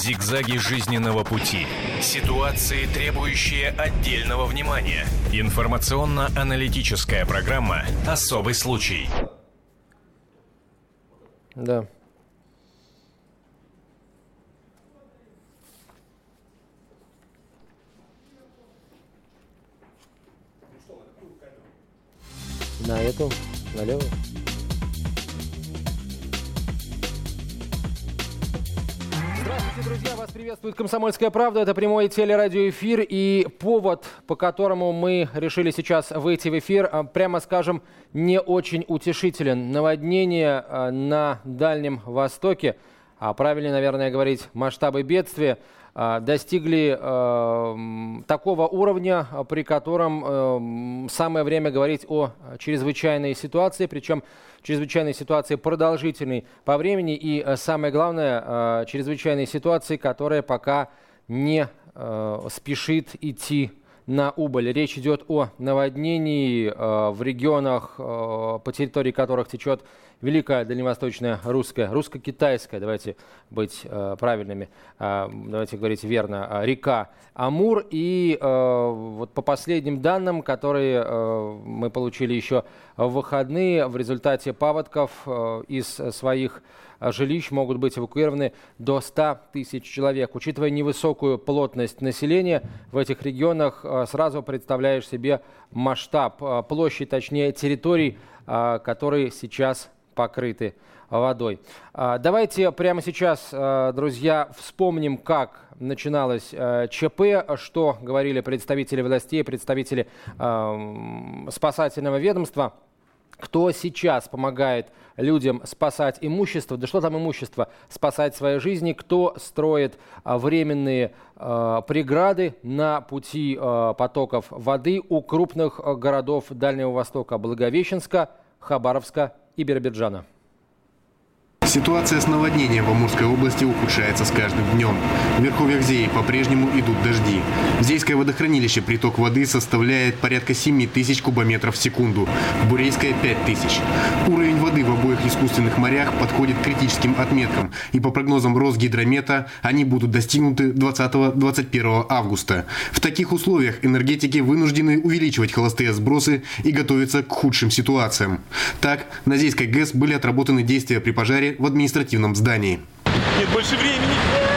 Зигзаги жизненного пути. Ситуации, требующие отдельного внимания. Информационно-аналитическая программа «Особый случай». Да. На эту, налево. Здравствуйте, друзья! Вас приветствует «Комсомольская правда». Это прямой телерадиоэфир. И повод, по которому мы решили сейчас выйти в эфир, а, прямо скажем, не очень утешителен. Наводнение а, на Дальнем Востоке, а правильно, наверное, говорить, масштабы бедствия – достигли э, такого уровня, при котором э, самое время говорить о чрезвычайной ситуации, причем чрезвычайной ситуации продолжительной по времени и, э, самое главное, чрезвычайной ситуации, которая пока не спешит идти на убыль. Речь идет о наводнении в регионах, по территории которых течет Великая Дальневосточная русская, русско-китайская, давайте быть э, правильными, э, давайте говорить верно, э, река Амур. И э, вот по последним данным, которые э, мы получили еще в выходные, в результате паводков э, из своих жилищ могут быть эвакуированы до 100 тысяч человек. Учитывая невысокую плотность населения в этих регионах, э, сразу представляешь себе масштаб, э, площадь, точнее территорий, которые сейчас покрыты водой. А, давайте прямо сейчас, а, друзья, вспомним, как начиналось а, ЧП, что говорили представители властей, представители спасательного ведомства. Кто сейчас помогает людям спасать имущество, да что там имущество, спасать свои жизни, кто строит временные преграды на пути потоков воды у крупных городов Дальнего Востока, Благовещенска, Хабаровска и Биробиджана. Ситуация с наводнением в Амурской области ухудшается с каждым днем. В верховьях Зеи по-прежнему идут дожди. В Зейское водохранилище приток воды составляет порядка 7 тысяч кубометров в секунду, в Бурейское – 5 тысяч. Уровень воды в обоих искусственных морях подходит к критическим отметкам, и по прогнозам Росгидромета они будут достигнуты 20-21 августа. В таких условиях энергетики вынуждены увеличивать холостые сбросы и готовиться к худшим ситуациям. Так, на Зейской ГЭС были отработаны действия при пожаре в административном здании. Нет больше времени.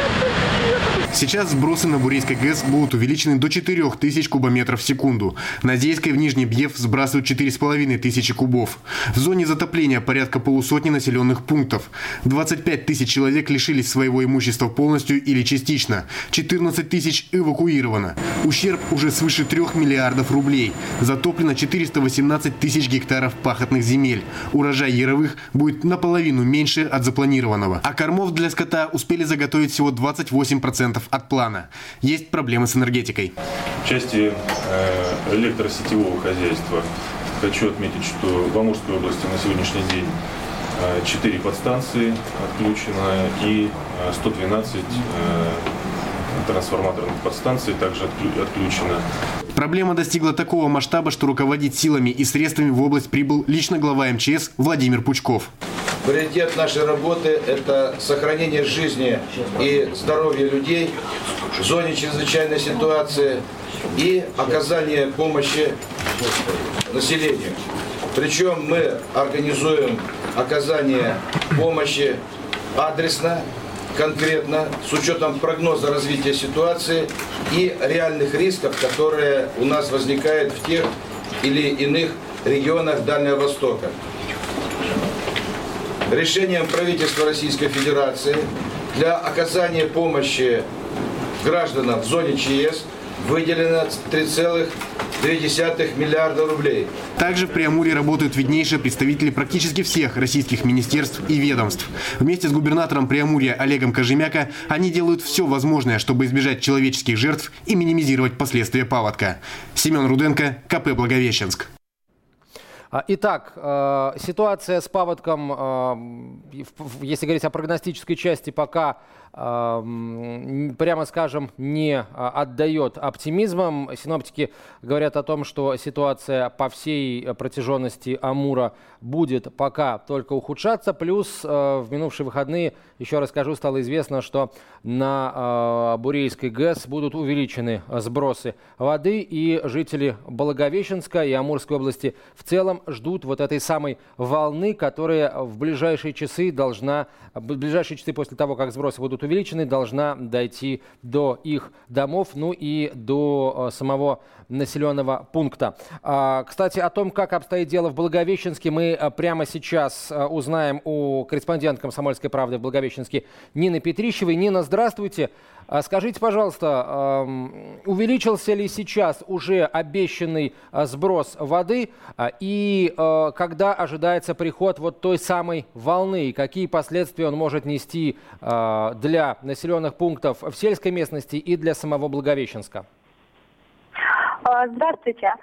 Сейчас сбросы на Бурейской ГЭС будут увеличены до 4000 кубометров в секунду. На Зейской в Нижний Бьев сбрасывают 4500 кубов. В зоне затопления порядка полусотни населенных пунктов. 25 тысяч человек лишились своего имущества полностью или частично. 14 тысяч эвакуировано. Ущерб уже свыше 3 миллиардов рублей. Затоплено 418 тысяч гектаров пахотных земель. Урожай яровых будет наполовину меньше от запланированного. А кормов для скота успели заготовить всего 28% от плана. Есть проблемы с энергетикой. В части э, электросетевого хозяйства хочу отметить, что в Амурской области на сегодняшний день 4 э, подстанции отключено и 112 э, трансформаторных подстанций также отключено. Проблема достигла такого масштаба, что руководить силами и средствами в область прибыл лично глава МЧС Владимир Пучков. Приоритет нашей работы – это сохранение жизни и здоровья людей в зоне чрезвычайной ситуации и оказание помощи населению. Причем мы организуем оказание помощи адресно, конкретно, с учетом прогноза развития ситуации и реальных рисков, которые у нас возникают в тех или иных регионах Дальнего Востока решением правительства Российской Федерации для оказания помощи гражданам в зоне ЧС выделено 3,2 миллиарда рублей. Также в Преамуре работают виднейшие представители практически всех российских министерств и ведомств. Вместе с губернатором Преамурья Олегом Кожемяка они делают все возможное, чтобы избежать человеческих жертв и минимизировать последствия паводка. Семен Руденко, КП Благовещенск. А, итак, э, ситуация с паводком, э, если говорить о прогностической части, пока прямо скажем, не отдает оптимизмом. Синоптики говорят о том, что ситуация по всей протяженности Амура будет пока только ухудшаться. Плюс в минувшие выходные, еще расскажу, стало известно, что на Бурейской ГЭС будут увеличены сбросы воды, и жители Благовещенска и Амурской области в целом ждут вот этой самой волны, которая в ближайшие часы должна, в ближайшие часы после того, как сбросы будут увеличены, должна дойти до их домов, ну и до э, самого населенного пункта. А, кстати, о том, как обстоит дело в Благовещенске, мы э, прямо сейчас э, узнаем у корреспондента «Комсомольской правды» в Благовещенске Нины Петрищевой. Нина, здравствуйте. А скажите, пожалуйста, увеличился ли сейчас уже обещанный а, сброс воды а, и когда ожидается приход вот той самой волны какие последствия он может нести для населенных пунктов в сельской местности и для самого Благовещенска? Здравствуйте.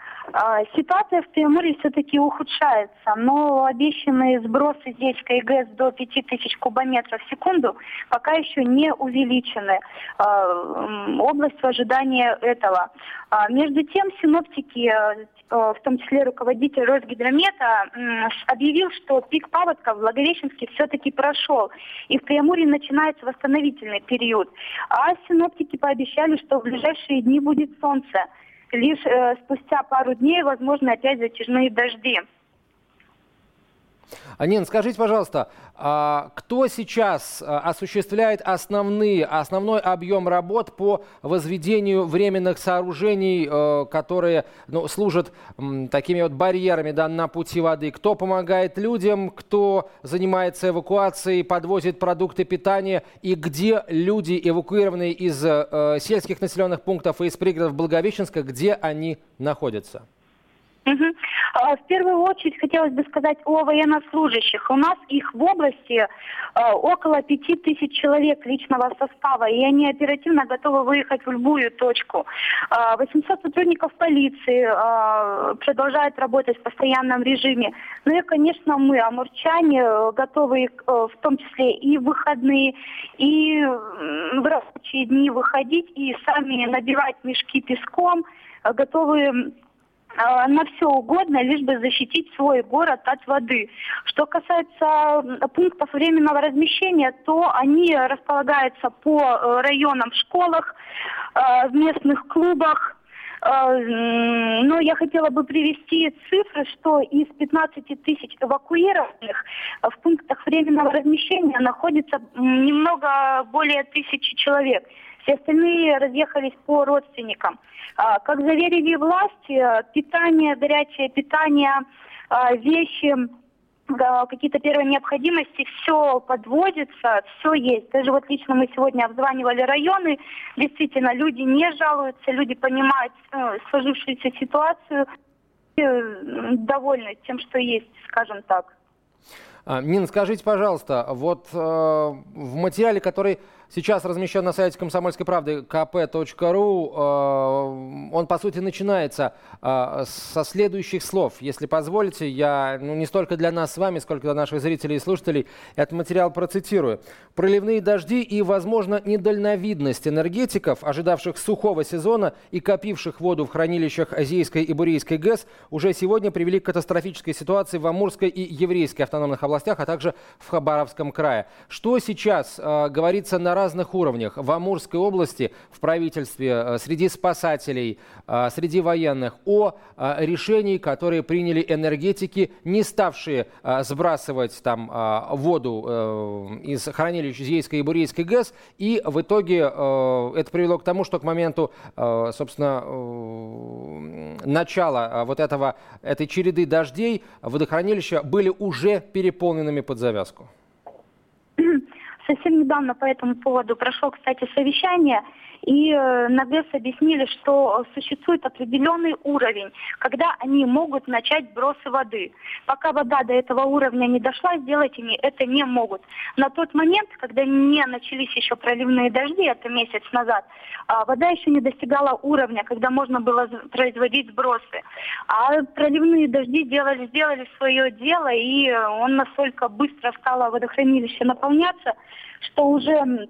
Ситуация в Приморье все-таки ухудшается, но обещанные сбросы здесь КГС до 5000 кубометров в секунду пока еще не увеличены. Область в ожидании этого. Между тем, синоптики, в том числе руководитель Росгидромета, объявил, что пик паводка в Благовещенске все-таки прошел, и в Приморье начинается восстановительный период. А синоптики пообещали, что в ближайшие дни будет солнце. Лишь э, спустя пару дней возможны опять затяжные дожди. Анин, скажите, пожалуйста, а кто сейчас а, осуществляет основные, основной объем работ по возведению временных сооружений, которые ну, служат такими вот барьерами да, на пути воды? Кто помогает людям, кто занимается эвакуацией, подвозит продукты питания и где люди, эвакуированные из э, сельских населенных пунктов и из пригородов Благовещенска, где они находятся? Угу. В первую очередь хотелось бы сказать о военнослужащих. У нас их в области а, около пяти тысяч человек личного состава, и они оперативно готовы выехать в любую точку. 800 а, сотрудников полиции продолжают работать в постоянном режиме. Ну и, конечно, мы, амурчане, готовы э, в том числе и в выходные, и в рабочие дни выходить, и сами набивать мешки песком, готовы а, на все угодно, лишь бы защитить свой город от воды. Что касается пунктов временного размещения, то они располагаются по э, районам, школах, э, в местных клубах. Э, но я хотела бы привести цифры, что из 15 тысяч эвакуированных в пунктах временного размещения находится немного более тысячи человек. Все остальные разъехались по родственникам. А, как заверили власти, питание, горячее питание, а, вещи, какие-то первые необходимости, все подводится, все есть. Даже вот лично мы сегодня обзванивали районы, действительно, люди не жалуются, люди понимают э, сложившуюся ситуацию, э, довольны тем, что есть, скажем так. А, Нина, скажите, пожалуйста, вот э, в материале, который сейчас размещен на сайте комсомольской правды kp.ru, э, он, по сути, начинается э, со следующих слов. Если позволите, я ну, не столько для нас с вами, сколько для наших зрителей и слушателей этот материал процитирую. Проливные дожди и, возможно, недальновидность энергетиков, ожидавших сухого сезона и копивших воду в хранилищах Азийской и Бурейской ГЭС, уже сегодня привели к катастрофической ситуации в Амурской и Еврейской автономных областях, а также в Хабаровском крае. Что сейчас э, говорится на разных уровнях. В Амурской области, в правительстве, э, среди спасателей, э, среди военных о э, решении, которые приняли энергетики, не ставшие сбрасывать там воду из хранилищ Зейской и Бурейской ГЭС. И в итоге это привело к тому, что к моменту, собственно, начала вот этого, этой череды дождей водохранилища были уже переполненными под завязку. Совсем недавно по этому поводу прошло, кстати, совещание, и э, на ГЭС объяснили, что существует определенный уровень, когда они могут начать бросы воды. Пока вода до этого уровня не дошла, сделать они это не могут. На тот момент, когда не начались еще проливные дожди, это месяц назад, а вода еще не достигала уровня, когда можно было производить сбросы. А проливные дожди сделали, сделали свое дело, и он настолько быстро стало водохранилище наполняться, что уже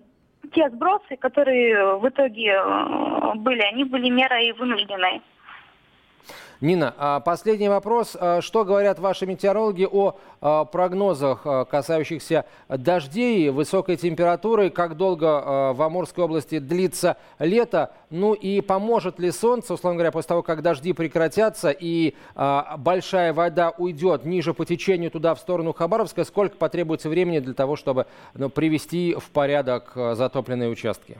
те сбросы, которые в итоге э, были, они были мерой вынужденной. Нина, а последний вопрос. А что говорят ваши метеорологи о а, прогнозах, касающихся дождей, высокой температуры, как долго в Амурской области длится лето, ну и поможет ли солнце, условно говоря, после того, как дожди прекратятся и большая вода уйдет ниже по течению туда, в сторону Хабаровска, сколько потребуется времени для того, чтобы ну, привести в порядок затопленные участки?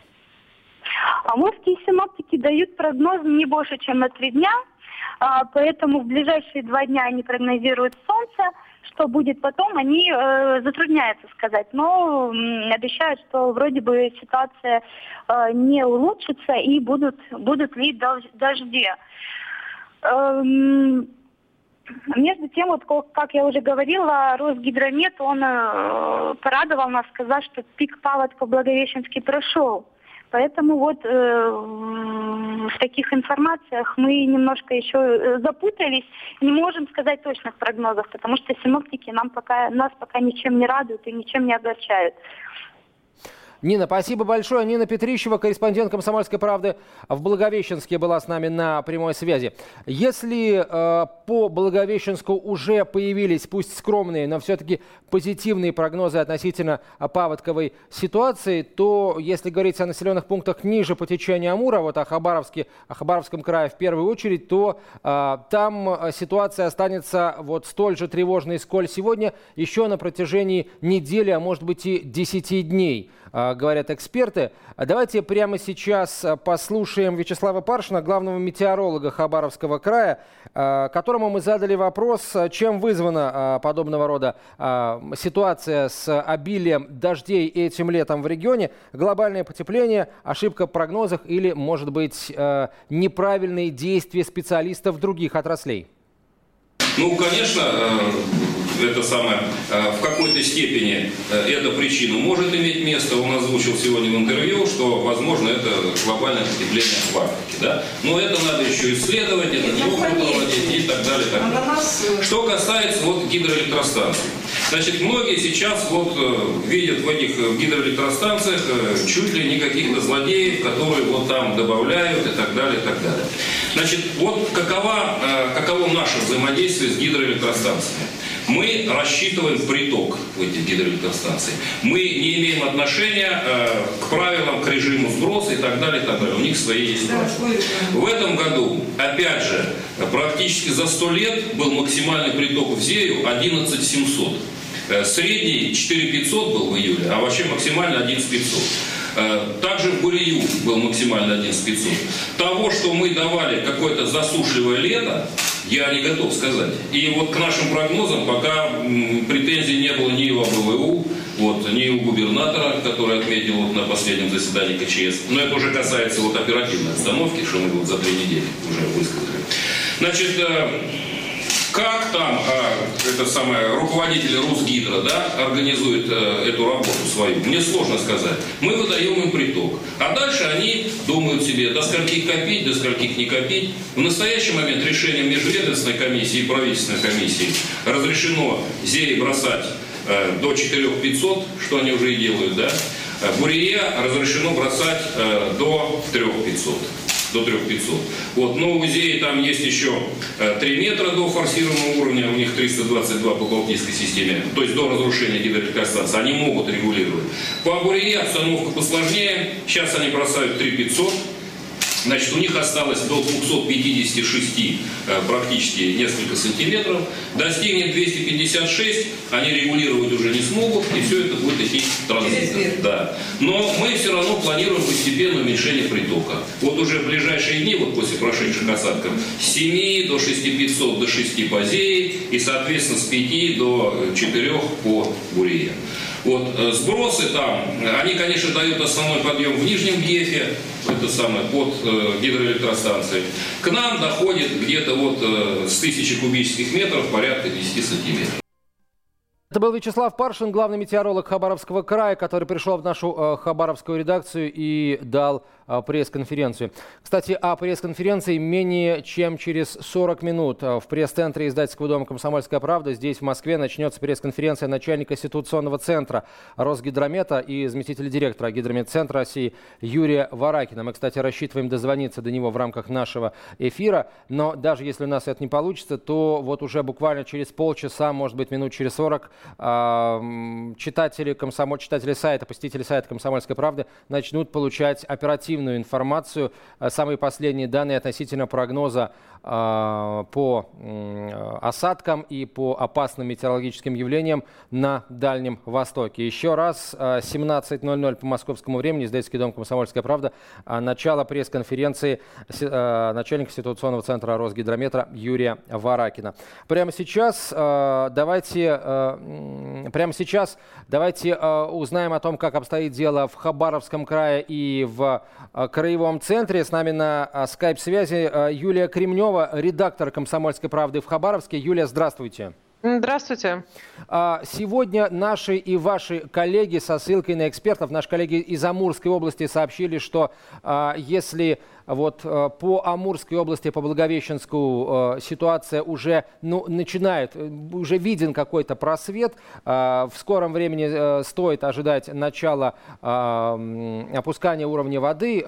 Амурские синоптики дают прогноз не больше, чем на три дня – поэтому в ближайшие два дня они прогнозируют солнце. Что будет потом, они э, затрудняются сказать, но э, обещают, что вроде бы ситуация э, не улучшится и будут, будут лить дожди. Эм, между тем, вот как я уже говорила, Росгидромет, он э, порадовал нас, сказав, что пик паводка в Благовещенске прошел. Поэтому вот э, в таких информациях мы немножко еще э, запутались, не можем сказать точных прогнозов, потому что синоптики нам пока, нас пока ничем не радуют и ничем не огорчают. Нина, спасибо большое. Нина Петрищева, корреспондент «Комсомольской правды» в Благовещенске была с нами на прямой связи. Если э, по Благовещенску уже появились, пусть скромные, но все-таки позитивные прогнозы относительно паводковой ситуации, то если говорить о населенных пунктах ниже по течению Амура, вот о, Хабаровске, о Хабаровском крае в первую очередь, то э, там ситуация останется вот столь же тревожной, сколь сегодня, еще на протяжении недели, а может быть и 10 дней. А, говорят эксперты. А давайте прямо сейчас а, послушаем Вячеслава Паршина, главного метеоролога Хабаровского края, которому мы задали вопрос, чем вызвана подобного рода ситуация с обилием дождей этим летом в регионе. Глобальное потепление, ошибка в прогнозах или, может быть, неправильные действия специалистов других отраслей? Ну, конечно, это самое, э, в какой-то степени э, эта причина может иметь место. Он озвучил сегодня в интервью, что, возможно, это глобальное потепление в Арктике. Да? Но это надо еще исследовать, это проводить и так далее. Так далее. Э, что касается вот гидроэлектростанций. Значит, многие сейчас вот видят в этих гидроэлектростанциях чуть ли не каких-то злодеев, которые вот там добавляют и так далее, и так далее. Значит, вот какова, каково наше взаимодействие с гидроэлектростанциями? Мы рассчитываем приток в эти гидроэлектростанции. Мы не имеем отношения э, к правилам, к режиму сброса и так далее, и так далее. У них свои есть правила. В этом году, опять же, практически за 100 лет был максимальный приток в Зею 11 700. Э, средний 4500 был в июле, а вообще максимально 11500. Э, также в Бурию был максимально 11500. Того, что мы давали какое-то засушливое лето, я не готов сказать. И вот к нашим прогнозам пока претензий не было ни у АБВУ, вот, ни у губернатора, который отметил вот на последнем заседании КЧС. Но это уже касается вот оперативной обстановки, что мы вот за три недели уже высказали. Значит, э, как там э, это самое, руководитель Русгидро да, организует э, эту работу свою, мне сложно сказать. Мы выдаем им приток. А дальше они думают себе, до скольких копить, до скольких не копить. В настоящий момент решением межведомственной комиссии и правительственной комиссии разрешено ЗЕИ бросать э, до 4500, что они уже и делают, да. Бурие разрешено бросать э, до 3500 до 3500. Вот. Но у УЗЕ там есть еще 3 э, метра до форсированного уровня, у них 322 по Балтийской системе, то есть до разрушения гидроэлектростанции. Они могут регулировать. По Бурее обстановка посложнее. Сейчас они бросают 3500. Значит, у них осталось до 256 э, практически несколько сантиметров. Достигнет 256, они регулировать уже не смогут, и все это будет идти транзитом. Да. Но мы все равно планируем постепенное уменьшение притока. Вот уже в ближайшие дни, вот после прошедших осадков, с 7 до 6500 до 6 по Зее, и, соответственно, с 5 до 4 по Бурее. Вот, э, сбросы там, они, конечно, дают основной подъем в нижнем Гефе, это самое, под э, гидроэлектростанцией. К нам доходит где-то вот э, с тысячи кубических метров порядка 10 сантиметров. Это был Вячеслав Паршин, главный метеоролог Хабаровского края, который пришел в нашу э, хабаровскую редакцию и дал э, пресс-конференцию. Кстати, о пресс-конференции менее чем через 40 минут э, в пресс-центре издательского дома «Комсомольская правда» здесь, в Москве, начнется пресс-конференция начальника ситуационного центра Росгидромета и заместителя директора Гидрометцентра России Юрия Варакина. Мы, кстати, рассчитываем дозвониться до него в рамках нашего эфира, но даже если у нас это не получится, то вот уже буквально через полчаса, может быть, минут через 40 читатели, комсомоль, читатели сайта, посетители сайта «Комсомольской правды» начнут получать оперативную информацию, самые последние данные относительно прогноза по осадкам и по опасным метеорологическим явлениям на Дальнем Востоке. Еще раз, 17.00 по московскому времени, издательский дом «Комсомольская правда», а, начало пресс-конференции начальника ситуационного центра Росгидрометра Юрия Варакина. Прямо сейчас давайте Прямо сейчас давайте узнаем о том, как обстоит дело в Хабаровском крае и в Краевом центре. С нами на скайп-связи Юлия Кремнева, редактор «Комсомольской правды» в Хабаровске. Юлия, здравствуйте. Здравствуйте. А, сегодня наши и ваши коллеги со ссылкой на экспертов, наши коллеги из Амурской области сообщили, что а, если вот э, по Амурской области, по Благовещенску э, ситуация уже ну, начинает, э, уже виден какой-то просвет. В скором времени стоит ожидать начала опускания уровня воды,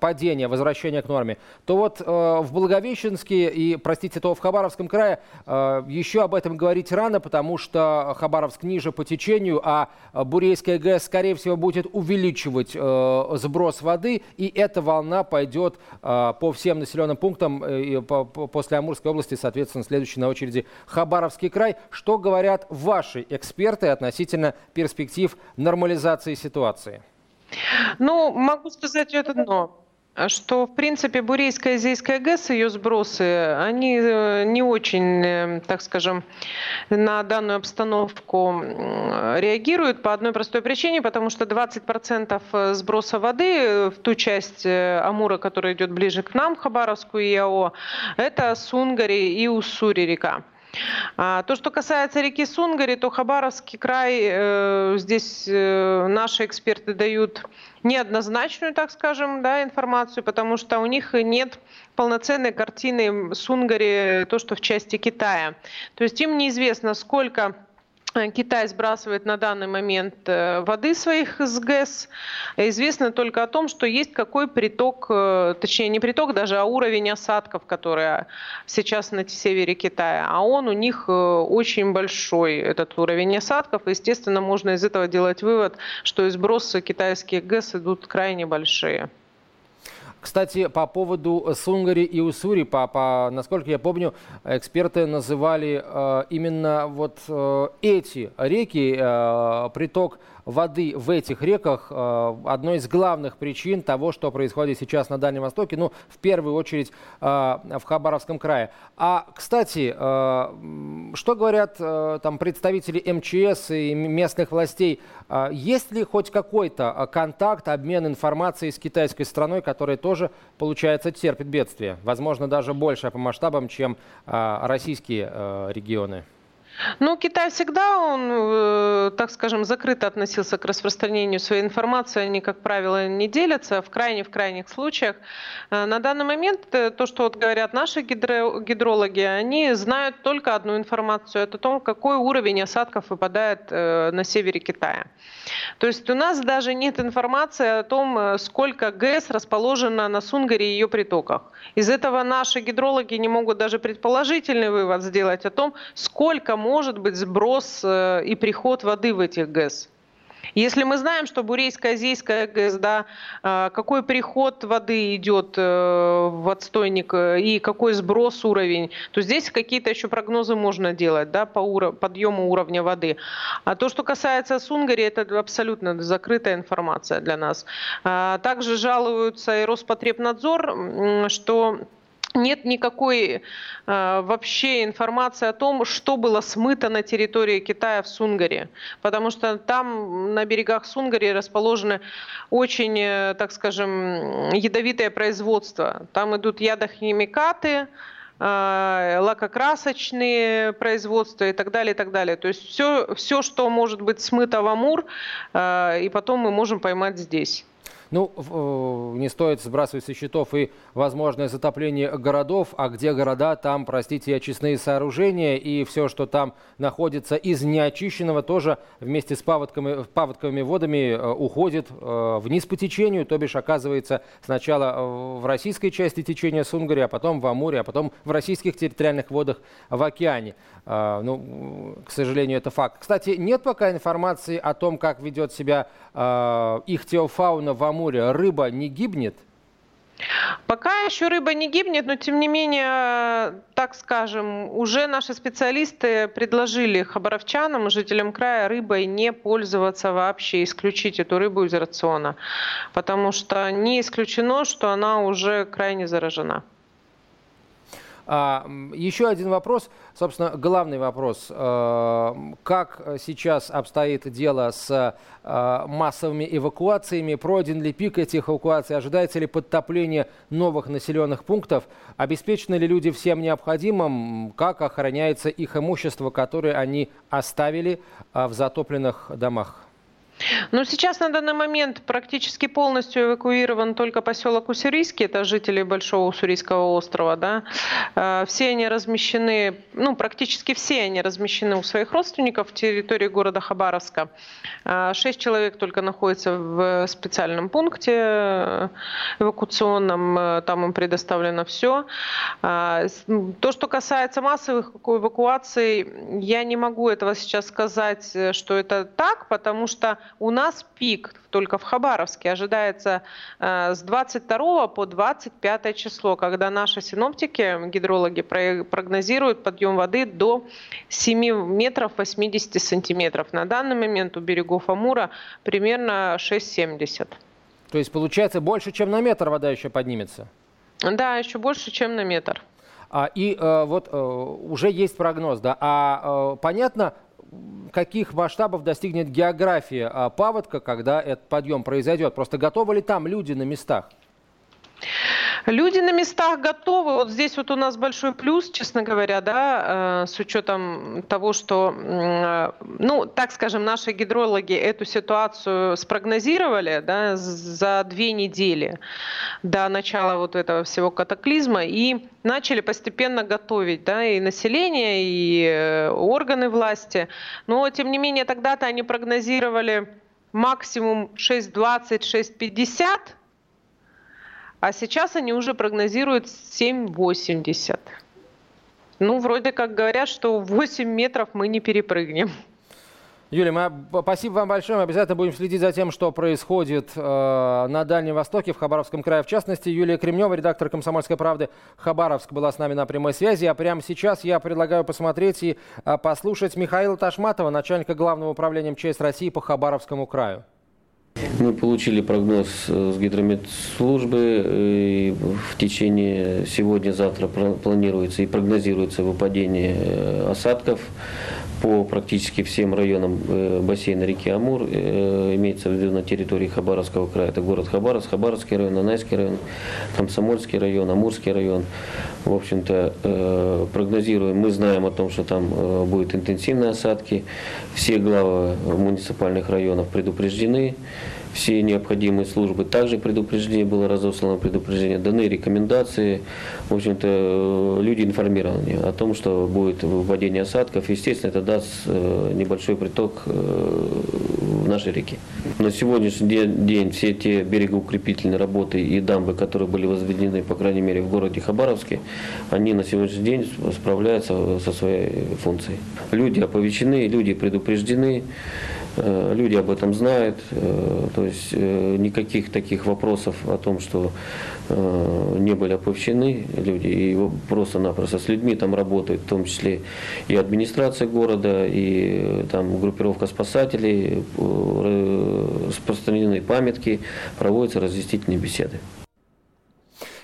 падения, возвращения к норме. То вот в Благовещенске и, простите, то в Хабаровском крае еще об этом говорить рано, потому что Хабаровск ниже по течению, а Бурейская ГЭС, скорее всего, будет увеличивать сброс воды, и эта волна пойдет пойдет а, по всем населенным пунктам э, после Амурской области, соответственно, следующий на очереди Хабаровский край. Что говорят ваши эксперты относительно перспектив нормализации ситуации? Ну, могу сказать это одно что, в принципе, Бурейская и Зейская ГЭС, ее сбросы, они э, не очень, э, так скажем, на данную обстановку реагируют по одной простой причине, потому что 20% э, сброса воды в ту часть Амура, которая идет ближе к нам, Хабаровску и ЯО, это Сунгари и Уссури река. А, то, что касается реки Сунгари, то Хабаровский край, э, здесь э, наши эксперты дают неоднозначную, так скажем, да, информацию, потому что у них нет полноценной картины Сунгари, то, что в части Китая. То есть им неизвестно, сколько Китай сбрасывает на данный момент э, воды своих из ГЭС. Известно только о том, что есть какой приток, э, точнее не приток даже, а уровень осадков, которые сейчас на севере Китая. А он у них очень большой, этот уровень осадков. Естественно, можно из этого делать вывод, что и сбросы китайских ГЭС идут крайне большие. Кстати, по поводу Сунгари и Уссури, по, по, насколько я помню, эксперты называли э, именно вот э, эти реки, э, приток воды в этих реках э, одной из главных причин того, что происходит сейчас на Дальнем Востоке, ну, в первую очередь э, в Хабаровском крае. А, кстати, э, что говорят там представители МЧС и местных властей? Есть ли хоть какой-то контакт, обмен информацией с китайской страной, которая тоже, получается, терпит бедствие? Возможно, даже больше по масштабам, чем российские регионы. Ну, Китай всегда, он, э, так скажем, закрыто относился к распространению своей информации. Они, как правило, не делятся в крайне в крайних случаях. Э, на данный момент э, то, что вот говорят наши гидрологи, они знают только одну информацию. Это о том, какой уровень осадков выпадает на севере Китая. То есть у нас даже нет информации о том, сколько ГЭС расположено на Сунгаре и ее притоках. Из этого наши гидрологи не могут даже предположительный вывод сделать о том, сколько может быть сброс э, и приход воды в этих ГЭС. Если мы знаем, что Бурейская, Азийская ГЭС, да, э, какой приход воды идет э, в отстойник и какой сброс уровень, то здесь какие-то еще прогнозы можно делать да, по уров- подъему уровня воды. А то, что касается Сунгари, это абсолютно закрытая информация для нас. А также жалуются и Роспотребнадзор, что нет никакой э, вообще информации о том, что было смыто на территории Китая в Сунгаре, потому что там на берегах Сунгари расположены очень, э, так скажем, ядовитое производство. Там идут ядохимикаты, лакокрасочные производства и так далее, и так далее. То есть все, все что может быть смыто в Амур, и потом мы можем поймать здесь. Ну, э, не стоит сбрасывать со счетов и возможное затопление городов, а где города, там, простите, очистные сооружения, и все, что там находится из неочищенного, тоже вместе с паводками, паводковыми водами э, уходит э, вниз по течению, то бишь оказывается сначала в российской части течения Сунгари, а потом в Амуре, а потом в российских территориальных водах в океане. Ну, к сожалению, это факт. Кстати, нет пока информации о том, как ведет себя их теофауна в Амуре, моря рыба не гибнет? Пока еще рыба не гибнет, но тем не менее, так скажем, уже наши специалисты предложили хабаровчанам, жителям края рыбой не пользоваться вообще, исключить эту рыбу из рациона, потому что не исключено, что она уже крайне заражена. А, еще один вопрос, собственно, главный вопрос. А, как сейчас обстоит дело с а, массовыми эвакуациями? Пройден ли пик этих эвакуаций? Ожидается ли подтопление новых населенных пунктов? Обеспечены ли люди всем необходимым? Как охраняется их имущество, которое они оставили в затопленных домах? Ну, сейчас на данный момент практически полностью эвакуирован только поселок Уссурийский, это жители Большого Уссурийского острова, да. Э, все они размещены, ну, практически все они размещены у своих родственников в территории города Хабаровска. Э, шесть человек только находятся в специальном пункте э, эвакуационном, там им предоставлено все. То, что касается массовых эвакуаций, я не могу этого сейчас сказать, что это так, потому что у нас пик только в Хабаровске ожидается э, с 22 по 25 число, когда наши синоптики, гидрологи прогнозируют подъем воды до 7 метров 80 сантиметров. На данный момент у берегов Амура примерно 6,70. То есть получается больше, чем на метр вода еще поднимется? Да, еще больше, чем на метр. А, и э, вот э, уже есть прогноз, да. А э, понятно, каких масштабов достигнет география а, паводка, когда этот подъем произойдет? Просто готовы ли там люди на местах? Люди на местах готовы. Вот здесь вот у нас большой плюс, честно говоря, да, э, с учетом того, что, э, ну, так скажем, наши гидрологи эту ситуацию спрогнозировали, да, за две недели до начала вот этого всего катаклизма и начали постепенно готовить, да, и население, и э, органы власти. Но, тем не менее, тогда-то они прогнозировали максимум 6,20, 6,50, а сейчас они уже прогнозируют 7,80. Ну, вроде как говорят, что 8 метров мы не перепрыгнем. Юлия, мы, спасибо вам большое. Мы обязательно будем следить за тем, что происходит э, на Дальнем Востоке, в Хабаровском крае в частности. Юлия Кремнева, редактор «Комсомольской правды» Хабаровск, была с нами на прямой связи. А прямо сейчас я предлагаю посмотреть и э, послушать Михаила Ташматова, начальника Главного управления МЧС России по Хабаровскому краю. Мы получили прогноз э, с гидрометслужбы. И в течение сегодня-завтра планируется и прогнозируется выпадение э, осадков по практически всем районам э, бассейна реки Амур. Имеется в виду на территории Хабаровского края. Это город Хабаровск, Хабаровский район, Анайский район, Комсомольский район, Амурский район. В общем-то, прогнозируем. Мы знаем о том, что там будут интенсивные осадки. Все главы муниципальных районов предупреждены все необходимые службы. Также предупреждение было разослано, предупреждение, даны рекомендации. В общем-то, э, люди информированы о том, что будет выпадение осадков. Естественно, это даст э, небольшой приток э, в нашей реке. На сегодняшний день все те берегоукрепительные работы и дамбы, которые были возведены, по крайней мере, в городе Хабаровске, они на сегодняшний день справляются со своей функцией. Люди оповещены, люди предупреждены. Э, люди об этом знают, э, то есть э, никаких таких вопросов о том, что не были оповещены люди, и просто-напросто с людьми там работает, в том числе и администрация города, и там группировка спасателей, распространены памятки, проводятся разъяснительные беседы.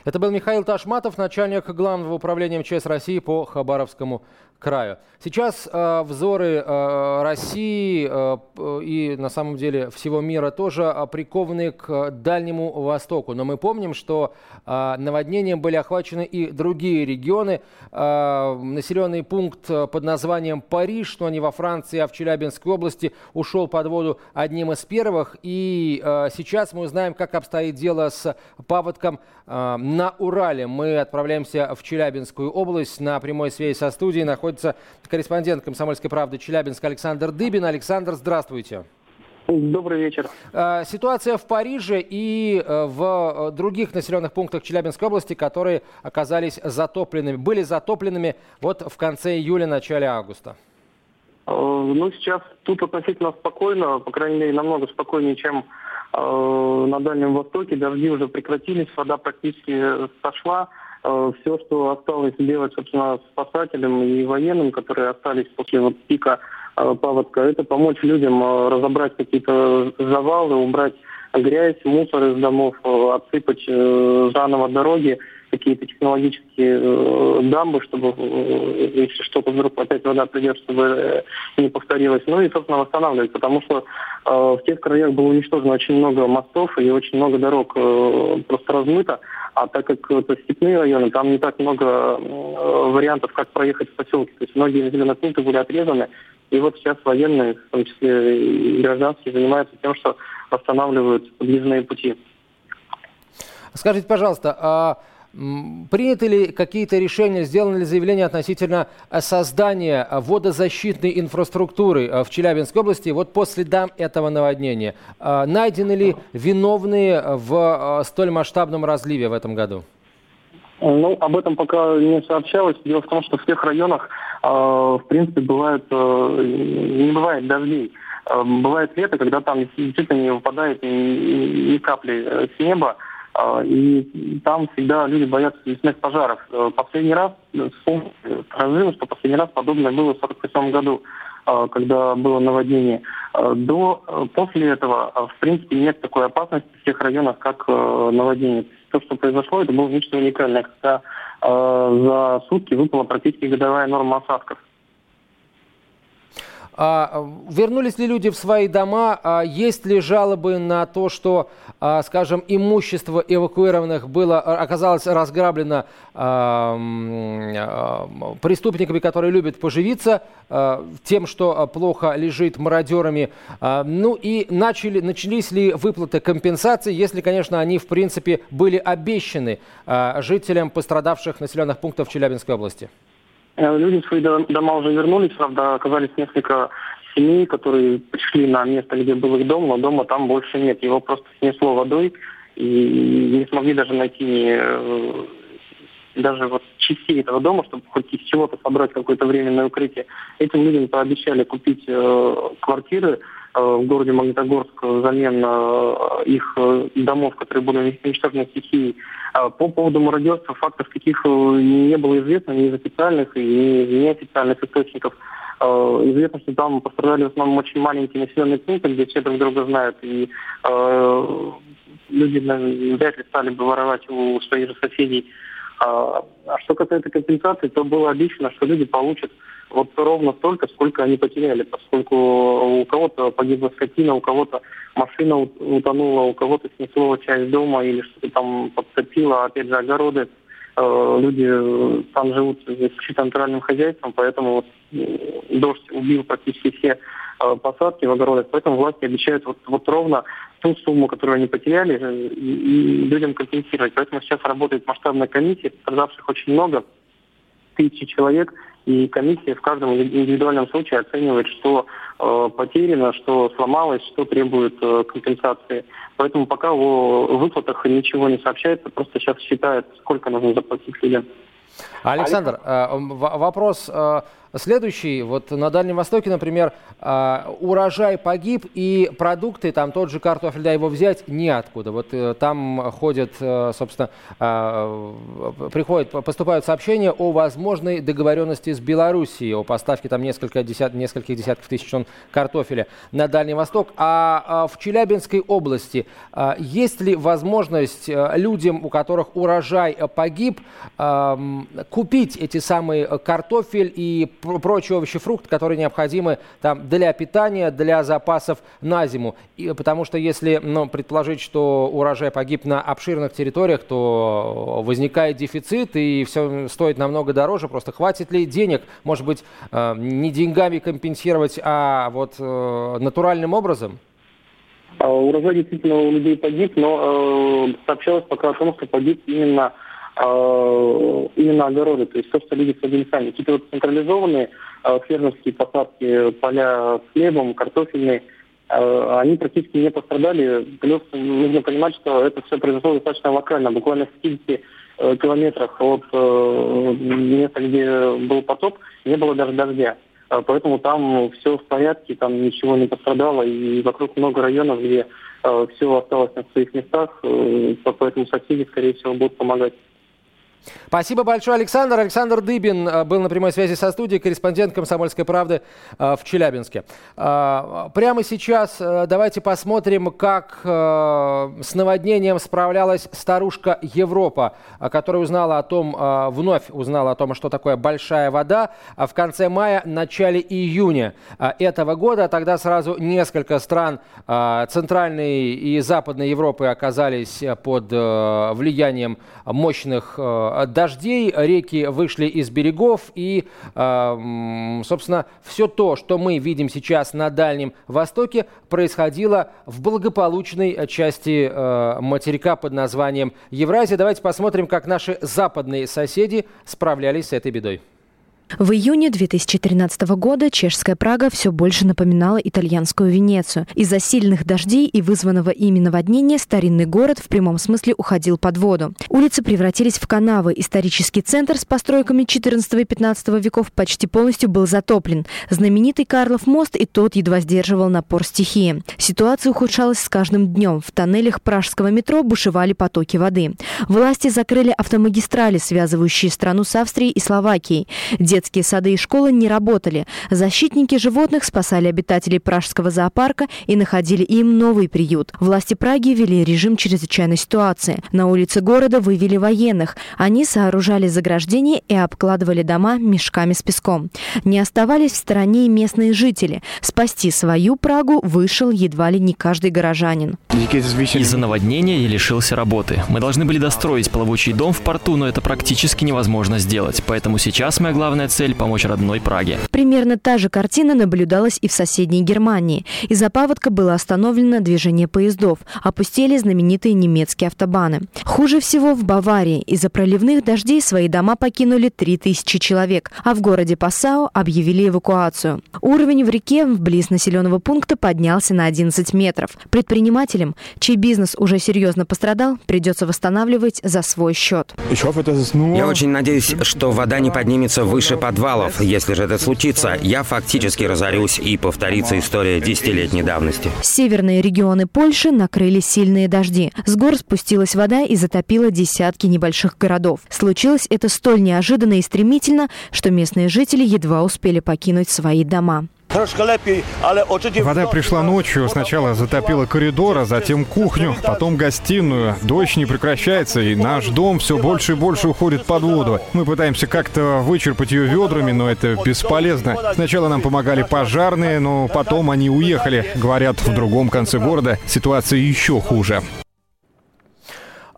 Это был Михаил Ташматов, начальник Главного управления МЧС России по Хабаровскому краю. Сейчас э, взоры э, России э, и на самом деле всего мира тоже э, прикованы к Дальнему Востоку. Но мы помним, что э, наводнением были охвачены и другие регионы. Э, населенный пункт под названием Париж, но не во Франции, а в Челябинской области, ушел под воду одним из первых. И э, сейчас мы узнаем, как обстоит дело с паводком э, на Урале. Мы отправляемся в Челябинскую область. На прямой связи со студией находится корреспондент «Комсомольской правды» Челябинск Александр Дыбин. Александр, здравствуйте. Добрый вечер. А, ситуация в Париже и э, в э, других населенных пунктах Челябинской области, которые оказались затопленными, были затопленными вот в конце июля, начале августа. Э, ну, сейчас тут относительно спокойно, по крайней мере, намного спокойнее, чем на Дальнем Востоке. Дожди уже прекратились, вода практически сошла. Э, все, что осталось делать, собственно, спасателям и военным, которые остались после вот пика э, паводка, это помочь людям э, разобрать какие-то завалы, убрать грязь, мусор из домов, отсыпать заново дороги, какие-то технологические дамбы, чтобы, если что-то вдруг опять вода придет, чтобы не повторилось. Ну и, собственно, восстанавливать, потому что в тех краях было уничтожено очень много мостов и очень много дорог просто размыто. А так как это степные районы, там не так много э, вариантов, как проехать в поселке. То есть многие населенные пункты были отрезаны. И вот сейчас военные, в том числе и гражданские, занимаются тем, что восстанавливают подъездные пути. Скажите, пожалуйста, а Приняты ли какие-то решения, сделаны ли заявления относительно э, создания э, водозащитной инфраструктуры э, в Челябинской области вот по следам этого наводнения? Найдены ли виновные в столь масштабном разливе в этом году? Ну, об этом пока не сообщалось. Дело в том, что в тех районах, в принципе, бывает, не бывает дождей. Бывает лето, когда там действительно не выпадает ни, ни капли с неба. И там всегда люди боятся лесных пожаров. Э, последний раз, скажу, что последний раз подобное было в 1948 году, а, когда было наводнение. А, до, э, после этого, в принципе, нет такой опасности в тех районах, как э, наводнение. То, что произошло, это было нечто уникальное, когда за сутки выпала практически годовая норма осадков. А, вернулись ли люди в свои дома? А, есть ли жалобы на то, что, а, скажем, имущество эвакуированных было, оказалось разграблено преступниками, которые любят поживиться тем, что плохо лежит мародерами? Ну и начали, начались ли выплаты компенсации, если, конечно, они, в принципе, были обещаны жителям пострадавших населенных пунктов Челябинской области? Э, люди в свои дома уже вернулись, правда, оказались несколько семей, которые пришли на место, где был их дом, но дома там больше нет. Его просто снесло водой, и не смогли даже найти э, даже вот частей этого дома, чтобы хоть из чего-то собрать какое-то временное укрытие. Этим людям пообещали купить э, квартиры в городе Магнитогорск взамен э, их э, домов, которые были уничтожены стихией. А по поводу мародерства фактов каких э, не было известно ни из официальных, ни из неофициальных источников. Э, известно, что там пострадали в основном очень маленькие населенные пункты, где все друг друга знают, и э, люди вряд ли стали бы воровать у своих же соседей. А, а что касается компенсации, то было обещано, что люди получат вот ровно столько, сколько они потеряли, поскольку у кого-то погибла скотина, у кого-то машина утонула, у кого-то снесло часть дома или что-то там подтопило, опять же, огороды. Э, люди э, там живут исключительно натуральным хозяйством, поэтому вот дождь убил практически все э, посадки в огородах, поэтому власти обещают вот, вот ровно ту сумму, которую они потеряли, и людям компенсировать. Поэтому сейчас работает масштабная комиссия, пострадавших очень много, тысячи человек, и комиссия в каждом индивидуальном случае оценивает, что э, потеряно, что сломалось, что требует э, компенсации. Поэтому пока о выплатах ничего не сообщается, просто сейчас считают, сколько нужно заплатить людям. Александр, э, вопрос следующий. Вот на Дальнем Востоке, например, э, урожай погиб, и продукты, там тот же картофель, да, его взять неоткуда. Вот там ходят, собственно, приходят, поступают сообщения о возможной договоренности с Белоруссией, о поставке там несколько десят, нескольких десятков тысяч тонн картофеля на Дальний Восток. А в Челябинской области есть ли возможность людям, у которых урожай погиб, купить эти самые э, картофель и прочие овощи, фрукты, которые необходимы там, для питания, для запасов на зиму. И, потому что если ну, предположить, что урожай погиб на обширных территориях, то возникает дефицит и все стоит намного дороже. Просто хватит ли денег, может быть, э, не деньгами компенсировать, а вот э, натуральным образом? А, урожай действительно у людей погиб, но э, сообщалось пока о том, что погиб именно именно огороды, то есть то, что люди садили сами. Какие-то вот централизованные э, фермерские посадки, поля с хлебом, картофельные, э, они практически не пострадали. Плюс нужно понимать, что это все произошло достаточно локально, буквально в 50 э, километрах от э, места, где был потоп, не было даже дождя. А, поэтому там все в порядке, там ничего не пострадало, и вокруг много районов, где а, все осталось на своих местах, э, поэтому соседи, скорее всего, будут помогать. Спасибо большое, Александр. Александр Дыбин э, был на прямой связи со студией, корреспондент «Комсомольской правды» э, в Челябинске. Э, прямо сейчас давайте посмотрим, как с наводнением справлялась старушка Европа, которая узнала о том, вновь узнала о том, что такое большая вода в конце мая, начале июня этого года. Тогда сразу несколько стран Центральной и Западной Европы оказались под влиянием мощных дождей, реки вышли из берегов, и, а, собственно, все то, что мы видим сейчас на Дальнем Востоке, происходило в благополучной части а, материка под названием Евразия. Давайте посмотрим, как наши западные соседи справлялись с этой бедой. В июне 2013 года чешская Прага все больше напоминала итальянскую Венецию. Из-за сильных дождей и вызванного ими наводнения старинный город в прямом смысле уходил под воду. Улицы превратились в канавы. Исторический центр с постройками 14 и 15 веков почти полностью был затоплен. Знаменитый Карлов мост и тот едва сдерживал напор стихии. Ситуация ухудшалась с каждым днем. В тоннелях пражского метро бушевали потоки воды. Власти закрыли автомагистрали, связывающие страну с Австрией и Словакией. Детские сады и школы не работали. Защитники животных спасали обитателей Пражского зоопарка и находили им новый приют. Власти Праги ввели режим чрезвычайной ситуации. На улице города вывели военных. Они сооружали заграждения и обкладывали дома мешками с песком. Не оставались в стороне и местные жители. Спасти свою Прагу вышел едва ли не каждый горожанин. Из-за наводнения я лишился работы. Мы должны были достроить плавучий дом в порту, но это практически невозможно сделать. Поэтому сейчас моя главная цель – помочь родной Праге. Примерно та же картина наблюдалась и в соседней Германии. Из-за паводка было остановлено движение поездов, опустили знаменитые немецкие автобаны. Хуже всего в Баварии. Из-за проливных дождей свои дома покинули 3000 человек, а в городе Пассау объявили эвакуацию. Уровень в реке вблиз населенного пункта поднялся на 11 метров. Предпринимателям, чей бизнес уже серьезно пострадал, придется восстанавливать за свой счет. Я очень надеюсь, что вода не поднимется выше подвалов. Если же это случится, я фактически разорюсь и повторится история десятилетней давности. Северные регионы Польши накрыли сильные дожди. С гор спустилась вода и затопила десятки небольших городов. Случилось это столь неожиданно и стремительно, что местные жители едва успели покинуть свои дома. Вода пришла ночью, сначала затопила коридор, а затем кухню, потом гостиную. Дождь не прекращается, и наш дом все больше и больше уходит под воду. Мы пытаемся как-то вычерпать ее ведрами, но это бесполезно. Сначала нам помогали пожарные, но потом они уехали. Говорят, в другом конце города ситуация еще хуже.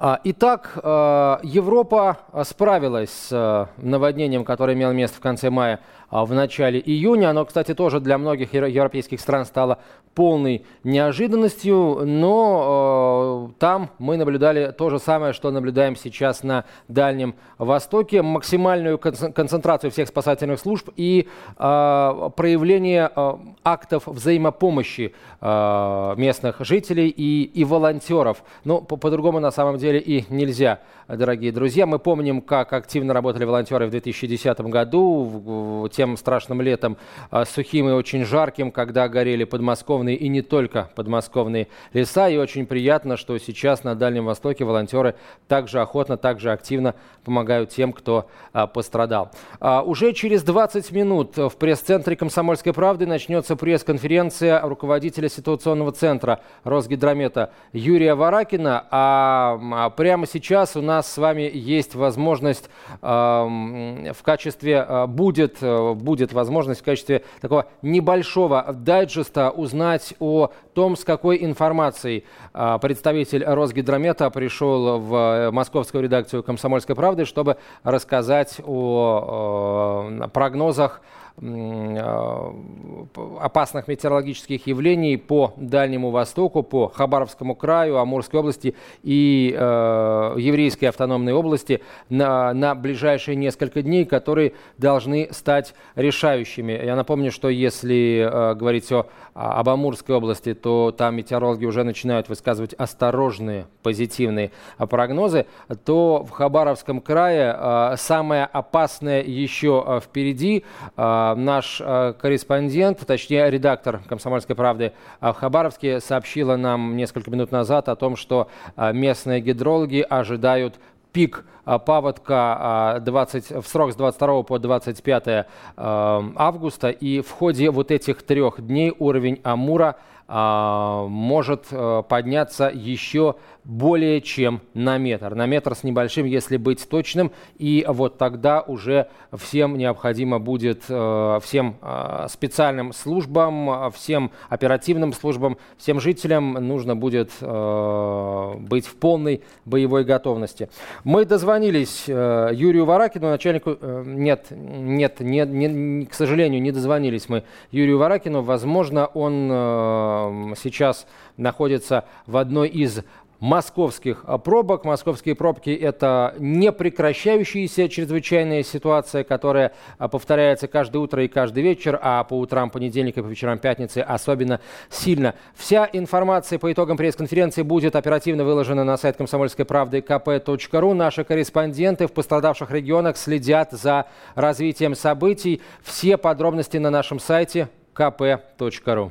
А, итак, э, Европа справилась с э, наводнением, которое имело место в конце мая в начале июня. Оно, кстати, тоже для многих европейских стран стало полной неожиданностью, но э, там мы наблюдали то же самое, что наблюдаем сейчас на Дальнем Востоке. Максимальную концентрацию всех спасательных служб и э, проявление э, актов взаимопомощи э, местных жителей и, и волонтеров. Но по- по-другому на самом деле и нельзя, дорогие друзья. Мы помним, как активно работали волонтеры в 2010 году, в, в, тем страшным летом, э, сухим и очень жарким, когда горели подмосковные и не только подмосковные леса. И очень приятно, что сейчас на Дальнем Востоке волонтеры также охотно, также активно помогают тем, кто а, пострадал. А, уже через 20 минут в пресс-центре «Комсомольской правды» начнется пресс-конференция руководителя ситуационного центра Росгидромета Юрия Варакина. А, а прямо сейчас у нас с вами есть возможность а, в качестве, а, будет будет возможность в качестве такого небольшого дайджеста узнать о том, с какой информацией представитель Росгидромета пришел в московскую редакцию «Комсомольской правды», чтобы рассказать о прогнозах Э, опасных метеорологических явлений по Дальнему Востоку, по Хабаровскому краю, Амурской области и э, Еврейской автономной области на, на ближайшие несколько дней, которые должны стать решающими. Я напомню, что если э, говорить о, об Амурской области, то там метеорологи уже начинают высказывать осторожные, позитивные прогнозы, то в Хабаровском крае э, самое опасное еще впереди. Наш корреспондент, точнее редактор «Комсомольской правды» в Хабаровске сообщила нам несколько минут назад о том, что местные гидрологи ожидают пик э, паводка 20, в срок с 22 по 25 августа. И в ходе вот этих трех дней уровень Амура может подняться еще более чем на метр. На метр с небольшим, если быть точным. И вот тогда уже всем необходимо будет, э, всем э, специальным службам, всем оперативным службам, всем жителям нужно будет э, быть в полной боевой готовности. Мы дозвонились Юрию Варакину, начальнику... Нет, нет, не, не, к сожалению, не дозвонились мы Юрию Варакину. Возможно, он сейчас находится в одной из московских а, пробок. Московские пробки – это непрекращающаяся чрезвычайная ситуация, которая а, повторяется каждое утро и каждый вечер, а по утрам понедельника и по вечерам пятницы особенно сильно. Вся информация по итогам пресс-конференции будет оперативно выложена на сайт комсомольской правды kp.ru. Наши корреспонденты в пострадавших регионах следят за развитием событий. Все подробности на нашем сайте kp.ru.